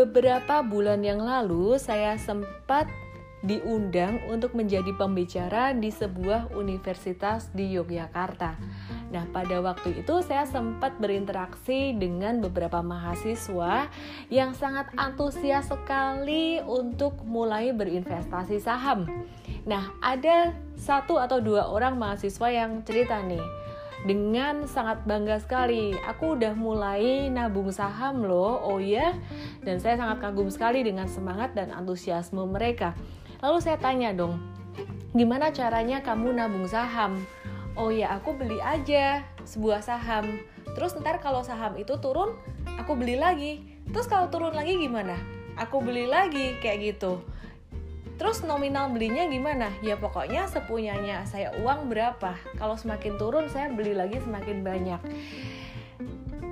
beberapa bulan yang lalu saya sempat diundang untuk menjadi pembicara di sebuah universitas di Yogyakarta. Nah, pada waktu itu saya sempat berinteraksi dengan beberapa mahasiswa yang sangat antusias sekali untuk mulai berinvestasi saham. Nah, ada satu atau dua orang mahasiswa yang cerita nih, dengan sangat bangga sekali. Aku udah mulai nabung saham loh, oh ya. Dan saya sangat kagum sekali dengan semangat dan antusiasme mereka. Lalu saya tanya dong, gimana caranya kamu nabung saham? oh ya aku beli aja sebuah saham terus ntar kalau saham itu turun aku beli lagi terus kalau turun lagi gimana aku beli lagi kayak gitu terus nominal belinya gimana? Ya pokoknya sepunyanya saya uang berapa? Kalau semakin turun saya beli lagi semakin banyak.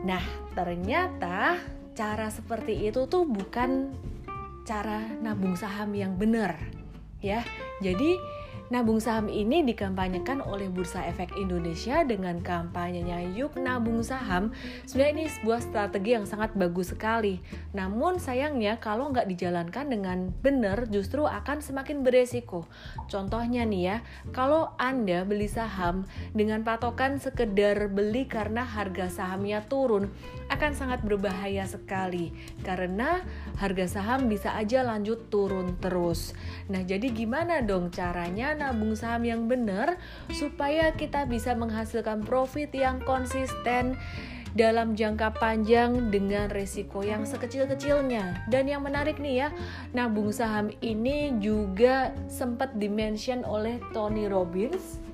Nah ternyata cara seperti itu tuh bukan cara nabung saham yang benar ya. Jadi Nabung saham ini dikampanyekan oleh Bursa Efek Indonesia dengan kampanyenya Yuk Nabung Saham. Sebenarnya ini sebuah strategi yang sangat bagus sekali. Namun sayangnya kalau nggak dijalankan dengan benar justru akan semakin beresiko. Contohnya nih ya, kalau Anda beli saham dengan patokan sekedar beli karena harga sahamnya turun, akan sangat berbahaya sekali karena harga saham bisa aja lanjut turun terus. Nah, jadi gimana dong caranya nabung saham yang benar supaya kita bisa menghasilkan profit yang konsisten dalam jangka panjang dengan resiko yang sekecil-kecilnya. Dan yang menarik nih ya, nabung saham ini juga sempat dimention oleh Tony Robbins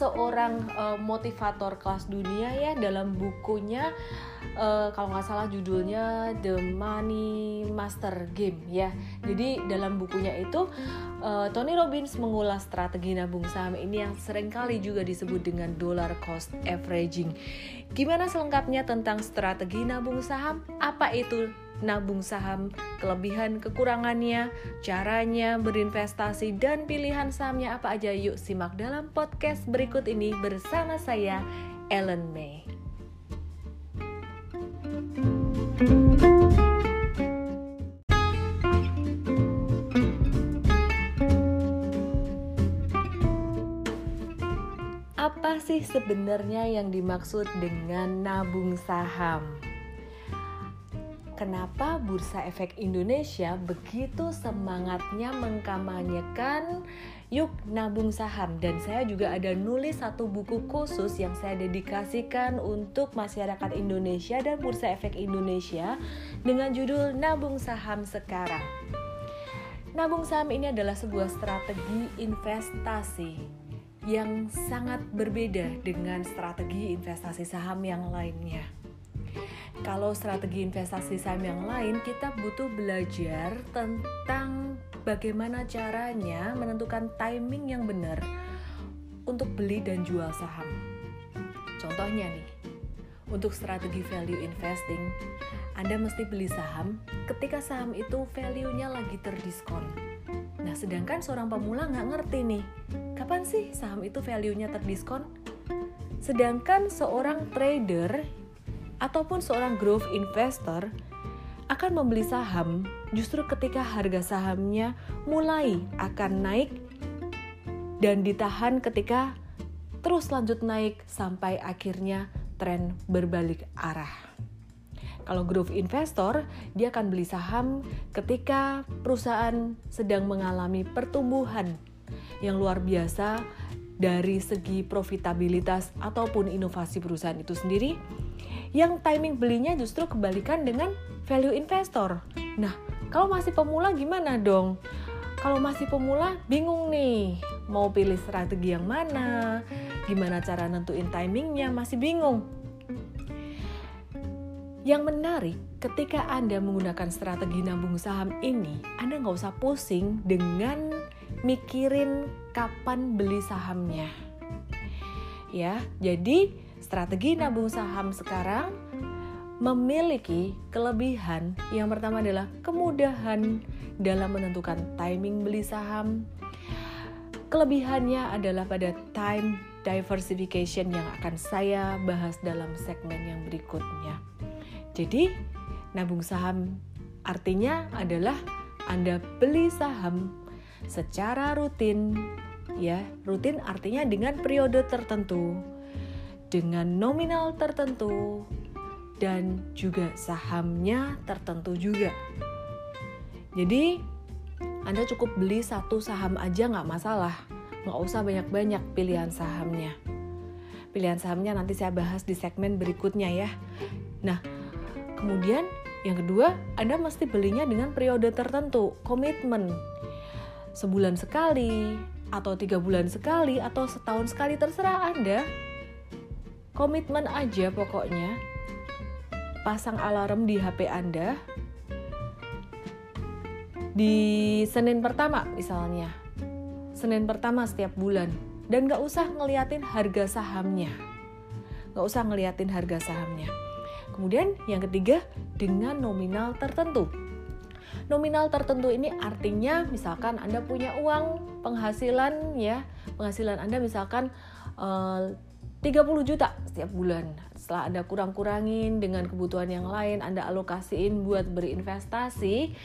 seorang uh, motivator kelas dunia ya dalam bukunya uh, kalau nggak salah judulnya The Money Master Game ya. Jadi dalam bukunya itu uh, Tony Robbins mengulas strategi nabung saham ini yang sering kali juga disebut dengan dollar cost averaging. Gimana selengkapnya tentang strategi nabung saham? Apa itu nabung saham, kelebihan kekurangannya, caranya berinvestasi dan pilihan sahamnya apa aja yuk simak dalam podcast berikut ini bersama saya Ellen May. Apa sih sebenarnya yang dimaksud dengan nabung saham? Kenapa Bursa Efek Indonesia begitu semangatnya mengkampanyekan yuk nabung saham dan saya juga ada nulis satu buku khusus yang saya dedikasikan untuk masyarakat Indonesia dan Bursa Efek Indonesia dengan judul Nabung Saham Sekarang. Nabung saham ini adalah sebuah strategi investasi yang sangat berbeda dengan strategi investasi saham yang lainnya kalau strategi investasi saham yang lain kita butuh belajar tentang bagaimana caranya menentukan timing yang benar untuk beli dan jual saham. Contohnya nih, untuk strategi value investing, Anda mesti beli saham ketika saham itu value-nya lagi terdiskon. Nah, sedangkan seorang pemula nggak ngerti nih, kapan sih saham itu value-nya terdiskon? Sedangkan seorang trader ataupun seorang growth investor akan membeli saham justru ketika harga sahamnya mulai akan naik dan ditahan ketika terus lanjut naik sampai akhirnya tren berbalik arah. Kalau growth investor, dia akan beli saham ketika perusahaan sedang mengalami pertumbuhan yang luar biasa dari segi profitabilitas ataupun inovasi perusahaan itu sendiri yang timing belinya justru kebalikan dengan value investor. Nah, kalau masih pemula gimana dong? Kalau masih pemula bingung nih, mau pilih strategi yang mana, gimana cara nentuin timingnya, masih bingung. Yang menarik, ketika Anda menggunakan strategi nabung saham ini, Anda nggak usah pusing dengan mikirin kapan beli sahamnya. Ya, jadi Strategi nabung saham sekarang memiliki kelebihan yang pertama adalah kemudahan dalam menentukan timing beli saham. Kelebihannya adalah pada time diversification yang akan saya bahas dalam segmen yang berikutnya. Jadi, nabung saham artinya adalah Anda beli saham secara rutin ya. Rutin artinya dengan periode tertentu, dengan nominal tertentu dan juga sahamnya tertentu juga. Jadi Anda cukup beli satu saham aja nggak masalah, nggak usah banyak-banyak pilihan sahamnya. Pilihan sahamnya nanti saya bahas di segmen berikutnya ya. Nah, kemudian yang kedua, Anda mesti belinya dengan periode tertentu, komitmen. Sebulan sekali, atau tiga bulan sekali, atau setahun sekali, terserah Anda. Komitmen aja pokoknya. Pasang alarm di HP Anda. Di Senin pertama misalnya. Senin pertama setiap bulan dan gak usah ngeliatin harga sahamnya. Gak usah ngeliatin harga sahamnya. Kemudian yang ketiga dengan nominal tertentu. Nominal tertentu ini artinya misalkan Anda punya uang penghasilan ya, penghasilan Anda misalkan eh, 30 juta setiap bulan. Setelah Anda kurang-kurangin dengan kebutuhan yang lain, Anda alokasiin buat berinvestasi,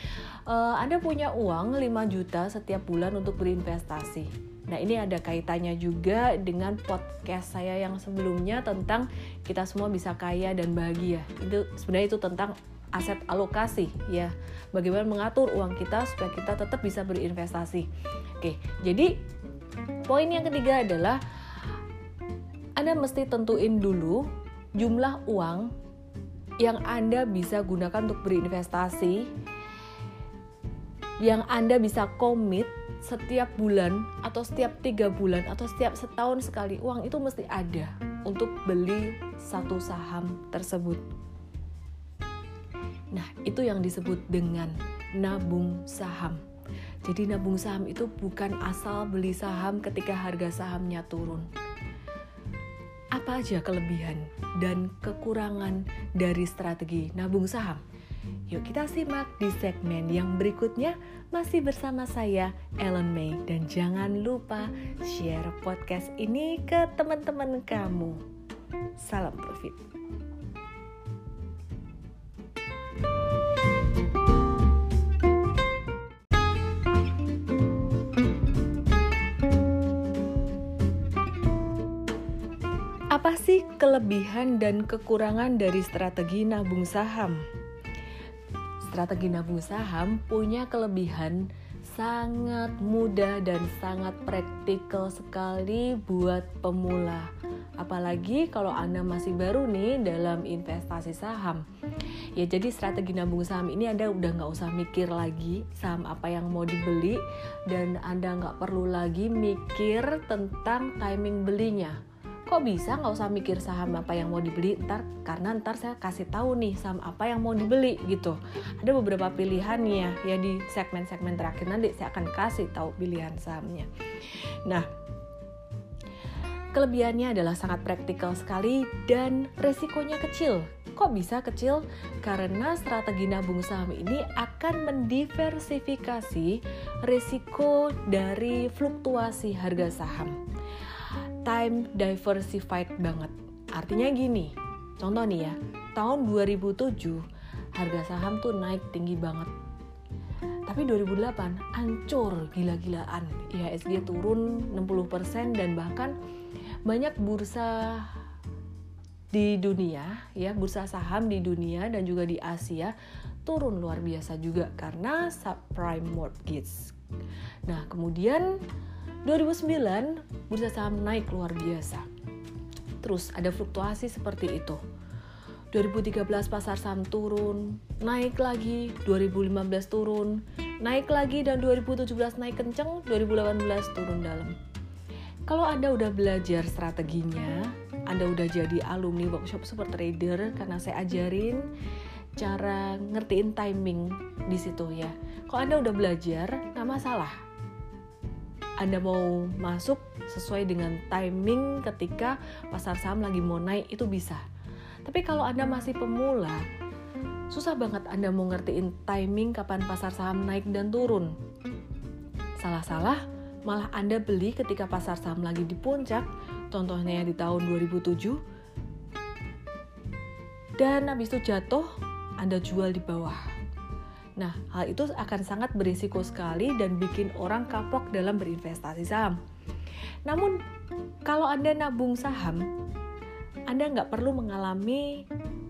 uh, Anda punya uang 5 juta setiap bulan untuk berinvestasi. Nah, ini ada kaitannya juga dengan podcast saya yang sebelumnya tentang kita semua bisa kaya dan bahagia. Itu sebenarnya itu tentang aset alokasi ya. Bagaimana mengatur uang kita supaya kita tetap bisa berinvestasi. Oke, jadi poin yang ketiga adalah anda mesti tentuin dulu jumlah uang yang Anda bisa gunakan untuk berinvestasi, yang Anda bisa komit setiap bulan atau setiap tiga bulan atau setiap setahun sekali uang itu mesti ada untuk beli satu saham tersebut. Nah, itu yang disebut dengan nabung saham. Jadi nabung saham itu bukan asal beli saham ketika harga sahamnya turun apa aja kelebihan dan kekurangan dari strategi nabung saham? Yuk kita simak di segmen yang berikutnya masih bersama saya Ellen May dan jangan lupa share podcast ini ke teman-teman kamu. Salam profit. Apa sih kelebihan dan kekurangan dari strategi nabung saham? Strategi nabung saham punya kelebihan sangat mudah dan sangat praktikal sekali buat pemula. Apalagi kalau Anda masih baru nih dalam investasi saham. Ya jadi strategi nabung saham ini Anda udah nggak usah mikir lagi saham apa yang mau dibeli dan Anda nggak perlu lagi mikir tentang timing belinya kok bisa nggak usah mikir saham apa yang mau dibeli? Ntar karena ntar saya kasih tahu nih saham apa yang mau dibeli gitu. Ada beberapa pilihannya ya di segmen-segmen terakhir. Nanti saya akan kasih tahu pilihan sahamnya. Nah kelebihannya adalah sangat praktikal sekali dan resikonya kecil. Kok bisa kecil? Karena strategi nabung saham ini akan mendiversifikasi risiko dari fluktuasi harga saham time diversified banget. Artinya gini, contoh nih ya, tahun 2007 harga saham tuh naik tinggi banget. Tapi 2008 ancur gila-gilaan. IHSG turun 60% dan bahkan banyak bursa di dunia ya, bursa saham di dunia dan juga di Asia turun luar biasa juga karena subprime mortgage. Nah, kemudian 2009 bursa saham naik luar biasa. Terus ada fluktuasi seperti itu. 2013 pasar saham turun, naik lagi, 2015 turun, naik lagi dan 2017 naik kenceng, 2018 turun dalam. Kalau Anda udah belajar strateginya, Anda udah jadi alumni workshop super trader karena saya ajarin cara ngertiin timing di situ ya. Kalau Anda udah belajar, nggak masalah anda mau masuk sesuai dengan timing ketika pasar saham lagi mau naik itu bisa. Tapi kalau Anda masih pemula, susah banget Anda mau ngertiin timing kapan pasar saham naik dan turun. Salah-salah, malah Anda beli ketika pasar saham lagi di puncak, contohnya di tahun 2007, dan habis itu jatuh, Anda jual di bawah. Nah, hal itu akan sangat berisiko sekali dan bikin orang kapok dalam berinvestasi saham. Namun, kalau Anda nabung saham, Anda nggak perlu mengalami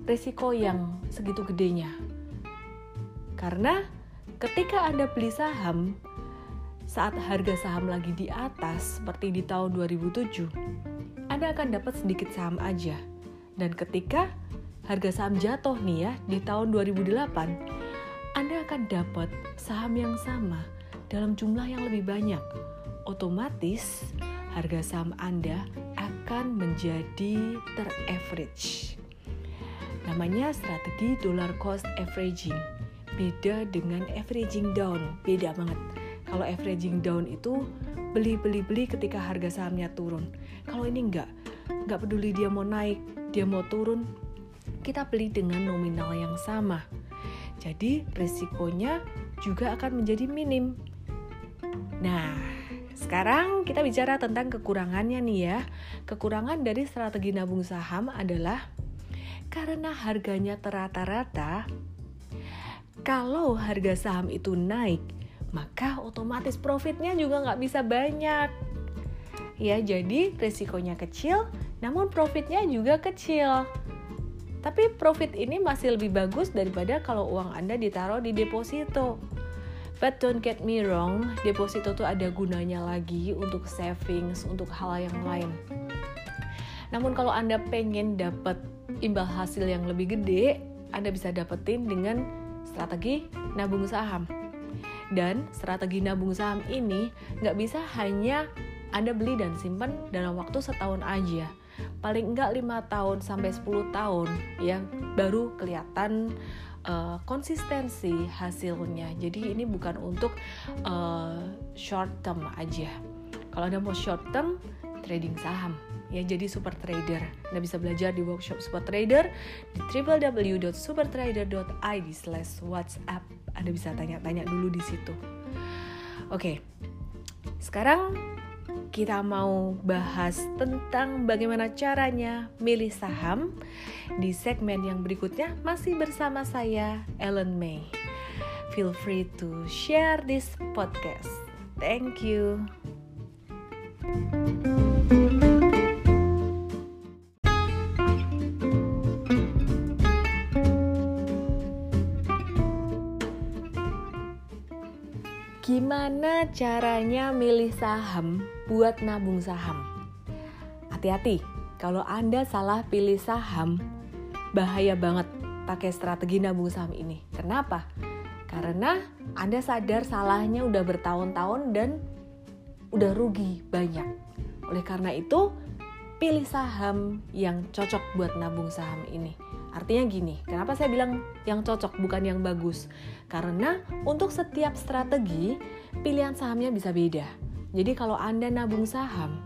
risiko yang segitu gedenya. Karena ketika Anda beli saham, saat harga saham lagi di atas, seperti di tahun 2007, Anda akan dapat sedikit saham aja. Dan ketika harga saham jatuh nih ya, di tahun 2008, anda akan dapat saham yang sama dalam jumlah yang lebih banyak. Otomatis harga saham Anda akan menjadi ter-average. Namanya strategi dollar cost averaging. Beda dengan averaging down, beda banget. Kalau averaging down itu beli-beli-beli ketika harga sahamnya turun. Kalau ini enggak, enggak peduli dia mau naik, dia mau turun, kita beli dengan nominal yang sama jadi risikonya juga akan menjadi minim. Nah, sekarang kita bicara tentang kekurangannya nih ya. Kekurangan dari strategi nabung saham adalah karena harganya terata-rata, kalau harga saham itu naik, maka otomatis profitnya juga nggak bisa banyak. Ya, jadi risikonya kecil, namun profitnya juga kecil. Tapi profit ini masih lebih bagus daripada kalau uang Anda ditaruh di deposito. But don't get me wrong, deposito tuh ada gunanya lagi untuk savings, untuk hal yang lain. Namun kalau Anda pengen dapat imbal hasil yang lebih gede, Anda bisa dapetin dengan strategi nabung saham. Dan strategi nabung saham ini nggak bisa hanya Anda beli dan simpan dalam waktu setahun aja paling enggak 5 tahun sampai 10 tahun ya baru kelihatan uh, konsistensi hasilnya. Jadi ini bukan untuk uh, short term aja. Kalau Anda mau short term trading saham ya jadi super trader. Anda bisa belajar di workshop super trader di www.supertrader.id/whatsapp. Anda bisa tanya-tanya dulu di situ. Oke. Okay. Sekarang kita mau bahas tentang bagaimana caranya milih saham di segmen yang berikutnya masih bersama saya Ellen May. Feel free to share this podcast. Thank you. Gimana caranya milih saham buat nabung saham. Hati-hati, kalau Anda salah pilih saham, bahaya banget pakai strategi nabung saham ini. Kenapa? Karena Anda sadar salahnya udah bertahun-tahun dan udah rugi banyak. Oleh karena itu, pilih saham yang cocok buat nabung saham ini. Artinya gini, kenapa saya bilang yang cocok bukan yang bagus? Karena untuk setiap strategi, pilihan sahamnya bisa beda. Jadi kalau Anda nabung saham,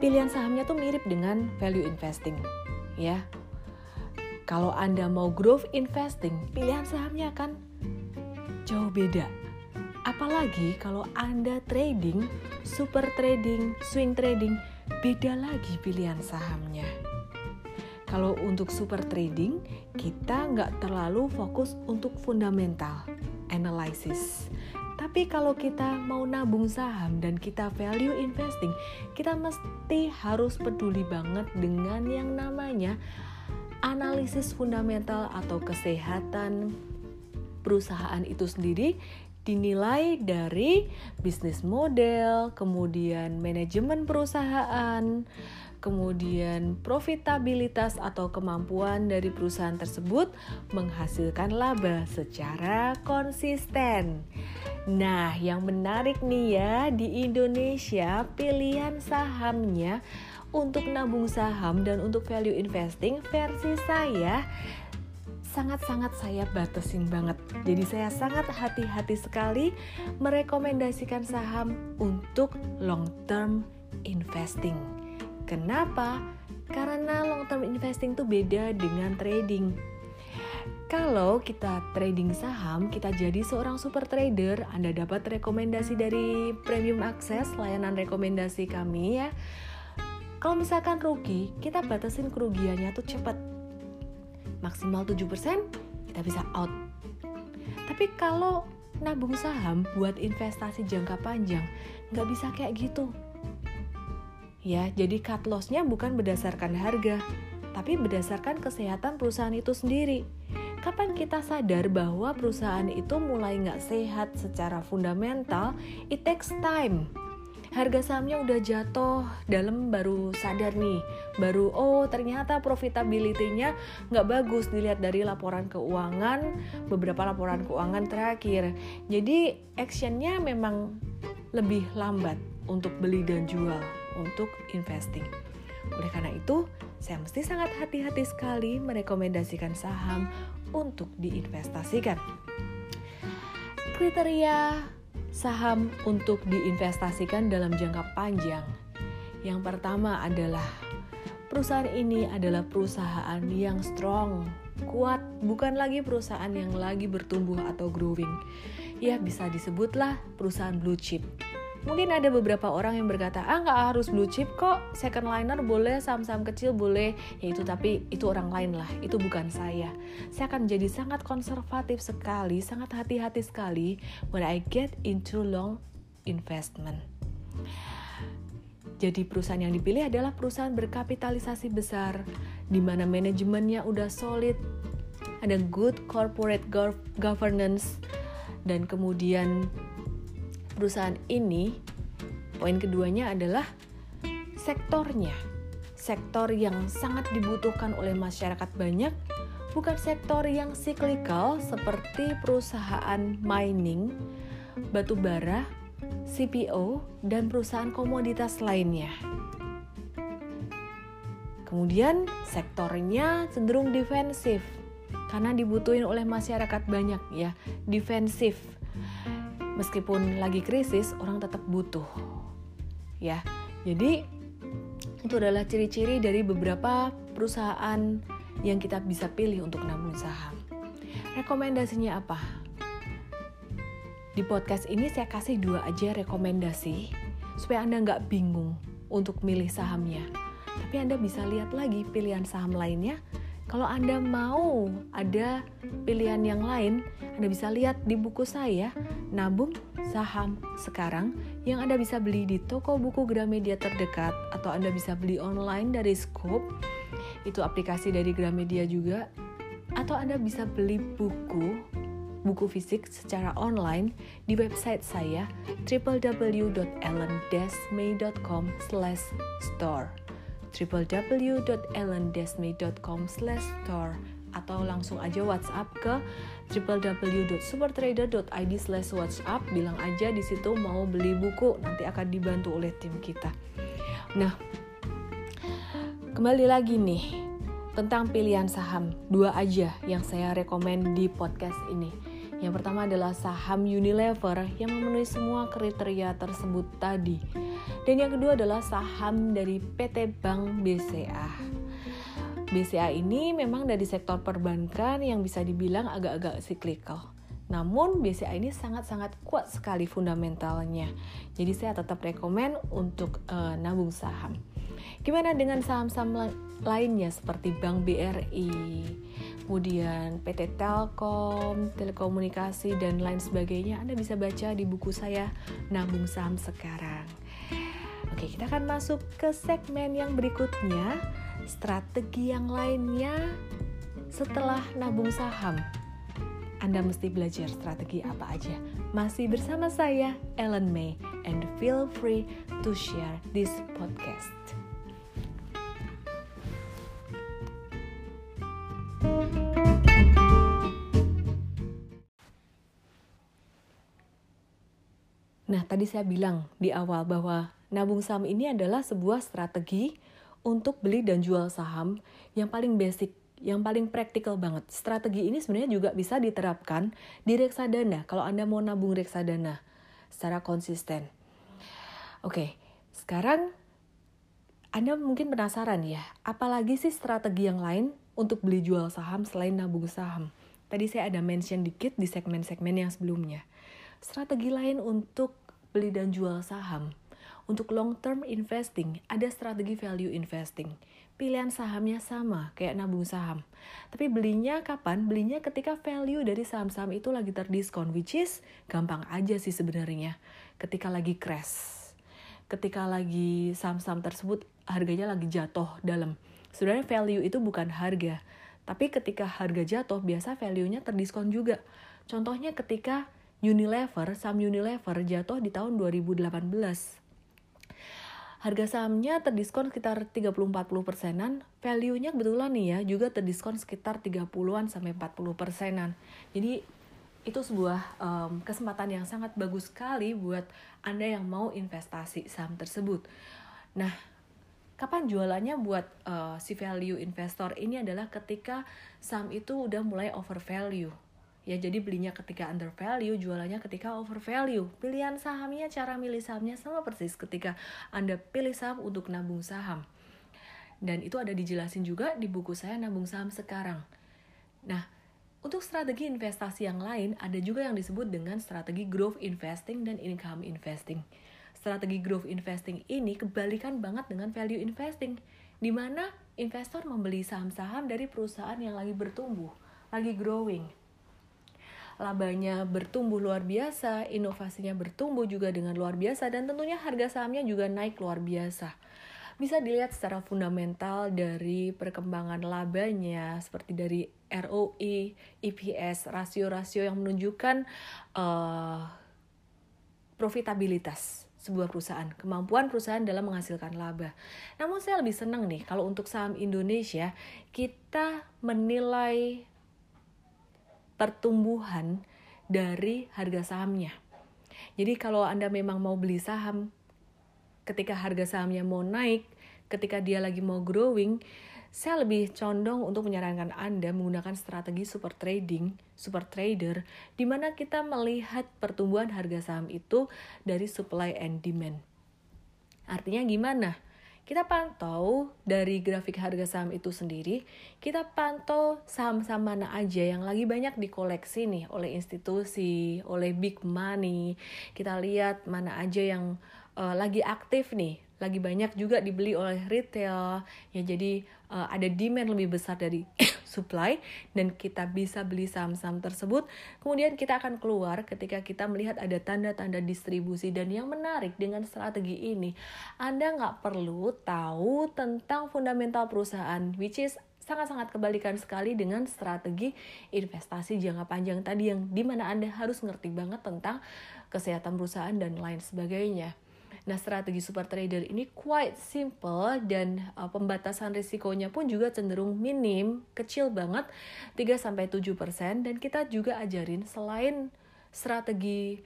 pilihan sahamnya tuh mirip dengan value investing, ya. Kalau Anda mau growth investing, pilihan sahamnya akan jauh beda. Apalagi kalau Anda trading, super trading, swing trading, beda lagi pilihan sahamnya. Kalau untuk super trading, kita nggak terlalu fokus untuk fundamental analysis. Tapi kalau kita mau nabung saham dan kita value investing, kita mesti harus peduli banget dengan yang namanya analisis fundamental atau kesehatan perusahaan itu sendiri dinilai dari bisnis model, kemudian manajemen perusahaan, kemudian profitabilitas atau kemampuan dari perusahaan tersebut menghasilkan laba secara konsisten. Nah, yang menarik nih ya, di Indonesia pilihan sahamnya untuk nabung saham dan untuk value investing versi saya sangat-sangat saya batasin banget. Jadi saya sangat hati-hati sekali merekomendasikan saham untuk long term investing. Kenapa? Karena long term investing itu beda dengan trading. Kalau kita trading saham, kita jadi seorang super trader, Anda dapat rekomendasi dari Premium Access, layanan rekomendasi kami ya. Kalau misalkan rugi, kita batasin kerugiannya tuh cepat. Maksimal 7%, kita bisa out. Tapi kalau nabung saham buat investasi jangka panjang, nggak bisa kayak gitu. Ya, jadi cut loss-nya bukan berdasarkan harga, tapi berdasarkan kesehatan perusahaan itu sendiri. Kapan kita sadar bahwa perusahaan itu mulai nggak sehat secara fundamental? It takes time. Harga sahamnya udah jatuh dalam baru sadar nih. Baru oh ternyata profitability-nya nggak bagus. Dilihat dari laporan keuangan beberapa laporan keuangan terakhir. Jadi actionnya memang lebih lambat untuk beli dan jual untuk investing oleh karena itu saya mesti sangat hati-hati sekali merekomendasikan saham untuk diinvestasikan kriteria saham untuk diinvestasikan dalam jangka panjang. Yang pertama adalah perusahaan ini adalah perusahaan yang strong, kuat, bukan lagi perusahaan yang lagi bertumbuh atau growing. Ya, bisa disebutlah perusahaan blue chip. Mungkin ada beberapa orang yang berkata, ah nggak harus blue chip kok, second liner boleh, saham-saham kecil boleh, ya itu tapi itu orang lain lah, itu bukan saya. Saya akan menjadi sangat konservatif sekali, sangat hati-hati sekali when I get into long investment. Jadi perusahaan yang dipilih adalah perusahaan berkapitalisasi besar, di mana manajemennya udah solid, ada good corporate governance, dan kemudian perusahaan ini, poin keduanya adalah sektornya. Sektor yang sangat dibutuhkan oleh masyarakat banyak, bukan sektor yang cyclical seperti perusahaan mining, batu bara, CPO, dan perusahaan komoditas lainnya. Kemudian sektornya cenderung defensif karena dibutuhin oleh masyarakat banyak ya, defensif meskipun lagi krisis orang tetap butuh. Ya jadi itu adalah ciri-ciri dari beberapa perusahaan yang kita bisa pilih untuk nabung saham rekomendasinya apa? Di podcast ini saya kasih dua aja rekomendasi supaya anda nggak bingung untuk milih sahamnya. Tapi anda bisa lihat lagi pilihan saham lainnya kalau Anda mau ada pilihan yang lain, Anda bisa lihat di buku saya, Nabung Saham Sekarang, yang Anda bisa beli di toko buku Gramedia terdekat, atau Anda bisa beli online dari Scope, itu aplikasi dari Gramedia juga, atau Anda bisa beli buku buku fisik secara online di website saya www.ellendesmay.com/store www.ellendesme.com/store atau langsung aja WhatsApp ke www.supertrader.id slash WhatsApp bilang aja di situ mau beli buku nanti akan dibantu oleh tim kita. Nah, kembali lagi nih tentang pilihan saham dua aja yang saya rekomend di podcast ini. Yang pertama adalah saham Unilever yang memenuhi semua kriteria tersebut tadi. Dan yang kedua adalah saham dari PT Bank BCA. BCA ini memang dari sektor perbankan yang bisa dibilang agak-agak cyclical. Namun BCA ini sangat-sangat kuat sekali fundamentalnya. Jadi saya tetap rekomen untuk uh, nabung saham. Gimana dengan saham-saham lainnya seperti Bank BRI, kemudian PT Telkom, telekomunikasi, dan lain sebagainya, Anda bisa baca di buku saya Nabung Saham Sekarang. Oke, kita akan masuk ke segmen yang berikutnya, strategi yang lainnya setelah nabung saham. Anda mesti belajar strategi apa aja. Masih bersama saya, Ellen May, and feel free to share this podcast. Nah, tadi saya bilang di awal bahwa nabung saham ini adalah sebuah strategi untuk beli dan jual saham yang paling basic, yang paling praktikal banget. Strategi ini sebenarnya juga bisa diterapkan di reksadana kalau Anda mau nabung reksadana secara konsisten. Oke, sekarang Anda mungkin penasaran ya, apalagi sih strategi yang lain untuk beli jual saham selain nabung saham? Tadi saya ada mention dikit di segmen-segmen yang sebelumnya. Strategi lain untuk beli dan jual saham Untuk long term investing, ada strategi value investing. Pilihan sahamnya sama, kayak nabung saham. Tapi belinya kapan? Belinya ketika value dari saham-saham itu lagi terdiskon, which is gampang aja sih sebenarnya. Ketika lagi crash. Ketika lagi saham-saham tersebut harganya lagi jatuh dalam. Sebenarnya value itu bukan harga, tapi ketika harga jatuh biasa value-nya terdiskon juga. Contohnya ketika Unilever, saham Unilever jatuh di tahun 2018 harga sahamnya terdiskon sekitar 30-40 persenan, value-nya kebetulan nih ya juga terdiskon sekitar 30-an sampai 40 persenan. Jadi itu sebuah um, kesempatan yang sangat bagus sekali buat Anda yang mau investasi saham tersebut. Nah, kapan jualannya buat uh, si value investor ini adalah ketika saham itu udah mulai over value Ya jadi belinya ketika under value, jualannya ketika over value. Pilihan sahamnya, cara milih sahamnya sama persis ketika Anda pilih saham untuk nabung saham. Dan itu ada dijelasin juga di buku saya nabung saham sekarang. Nah, untuk strategi investasi yang lain ada juga yang disebut dengan strategi growth investing dan income investing. Strategi growth investing ini kebalikan banget dengan value investing, di mana investor membeli saham-saham dari perusahaan yang lagi bertumbuh, lagi growing, labanya bertumbuh luar biasa, inovasinya bertumbuh juga dengan luar biasa, dan tentunya harga sahamnya juga naik luar biasa. Bisa dilihat secara fundamental dari perkembangan labanya, seperti dari ROE, EPS, rasio-rasio yang menunjukkan uh, profitabilitas sebuah perusahaan, kemampuan perusahaan dalam menghasilkan laba. Namun saya lebih senang nih kalau untuk saham Indonesia kita menilai pertumbuhan dari harga sahamnya. Jadi kalau Anda memang mau beli saham ketika harga sahamnya mau naik, ketika dia lagi mau growing, saya lebih condong untuk menyarankan Anda menggunakan strategi super trading, super trader, di mana kita melihat pertumbuhan harga saham itu dari supply and demand. Artinya gimana? Kita pantau dari grafik harga saham itu sendiri, kita pantau saham-saham mana aja yang lagi banyak dikoleksi nih oleh institusi, oleh big money. Kita lihat mana aja yang uh, lagi aktif nih lagi banyak juga dibeli oleh retail ya jadi uh, ada demand lebih besar dari supply dan kita bisa beli saham-saham tersebut kemudian kita akan keluar ketika kita melihat ada tanda-tanda distribusi dan yang menarik dengan strategi ini Anda nggak perlu tahu tentang fundamental perusahaan which is sangat-sangat kebalikan sekali dengan strategi investasi jangka panjang tadi yang di mana Anda harus ngerti banget tentang kesehatan perusahaan dan lain sebagainya. Nah, strategi super trader ini quite simple dan uh, pembatasan risikonya pun juga cenderung minim, kecil banget, 3 sampai 7% dan kita juga ajarin selain strategi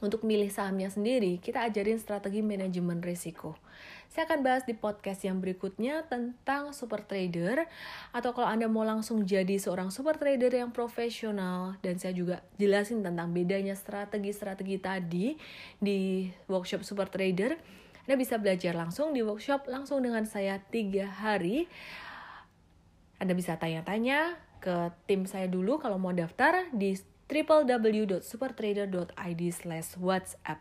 untuk milih sahamnya sendiri, kita ajarin strategi manajemen risiko. Saya akan bahas di podcast yang berikutnya tentang super trader atau kalau Anda mau langsung jadi seorang super trader yang profesional dan saya juga jelasin tentang bedanya strategi-strategi tadi di workshop super trader. Anda bisa belajar langsung di workshop langsung dengan saya tiga hari. Anda bisa tanya-tanya ke tim saya dulu kalau mau daftar di www.supertrader.id/whatsapp.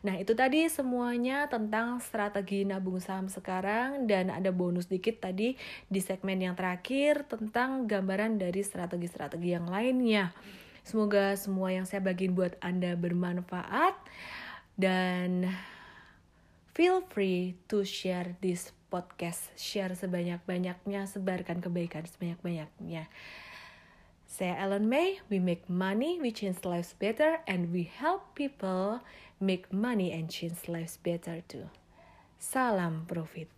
Nah, itu tadi semuanya tentang strategi nabung saham sekarang dan ada bonus dikit tadi di segmen yang terakhir tentang gambaran dari strategi-strategi yang lainnya. Semoga semua yang saya bagiin buat Anda bermanfaat dan feel free to share this podcast. Share sebanyak-banyaknya, sebarkan kebaikan sebanyak-banyaknya. Saya Ellen May, we make money, we change lives better, and we help people make money and change lives better too. Salam profit.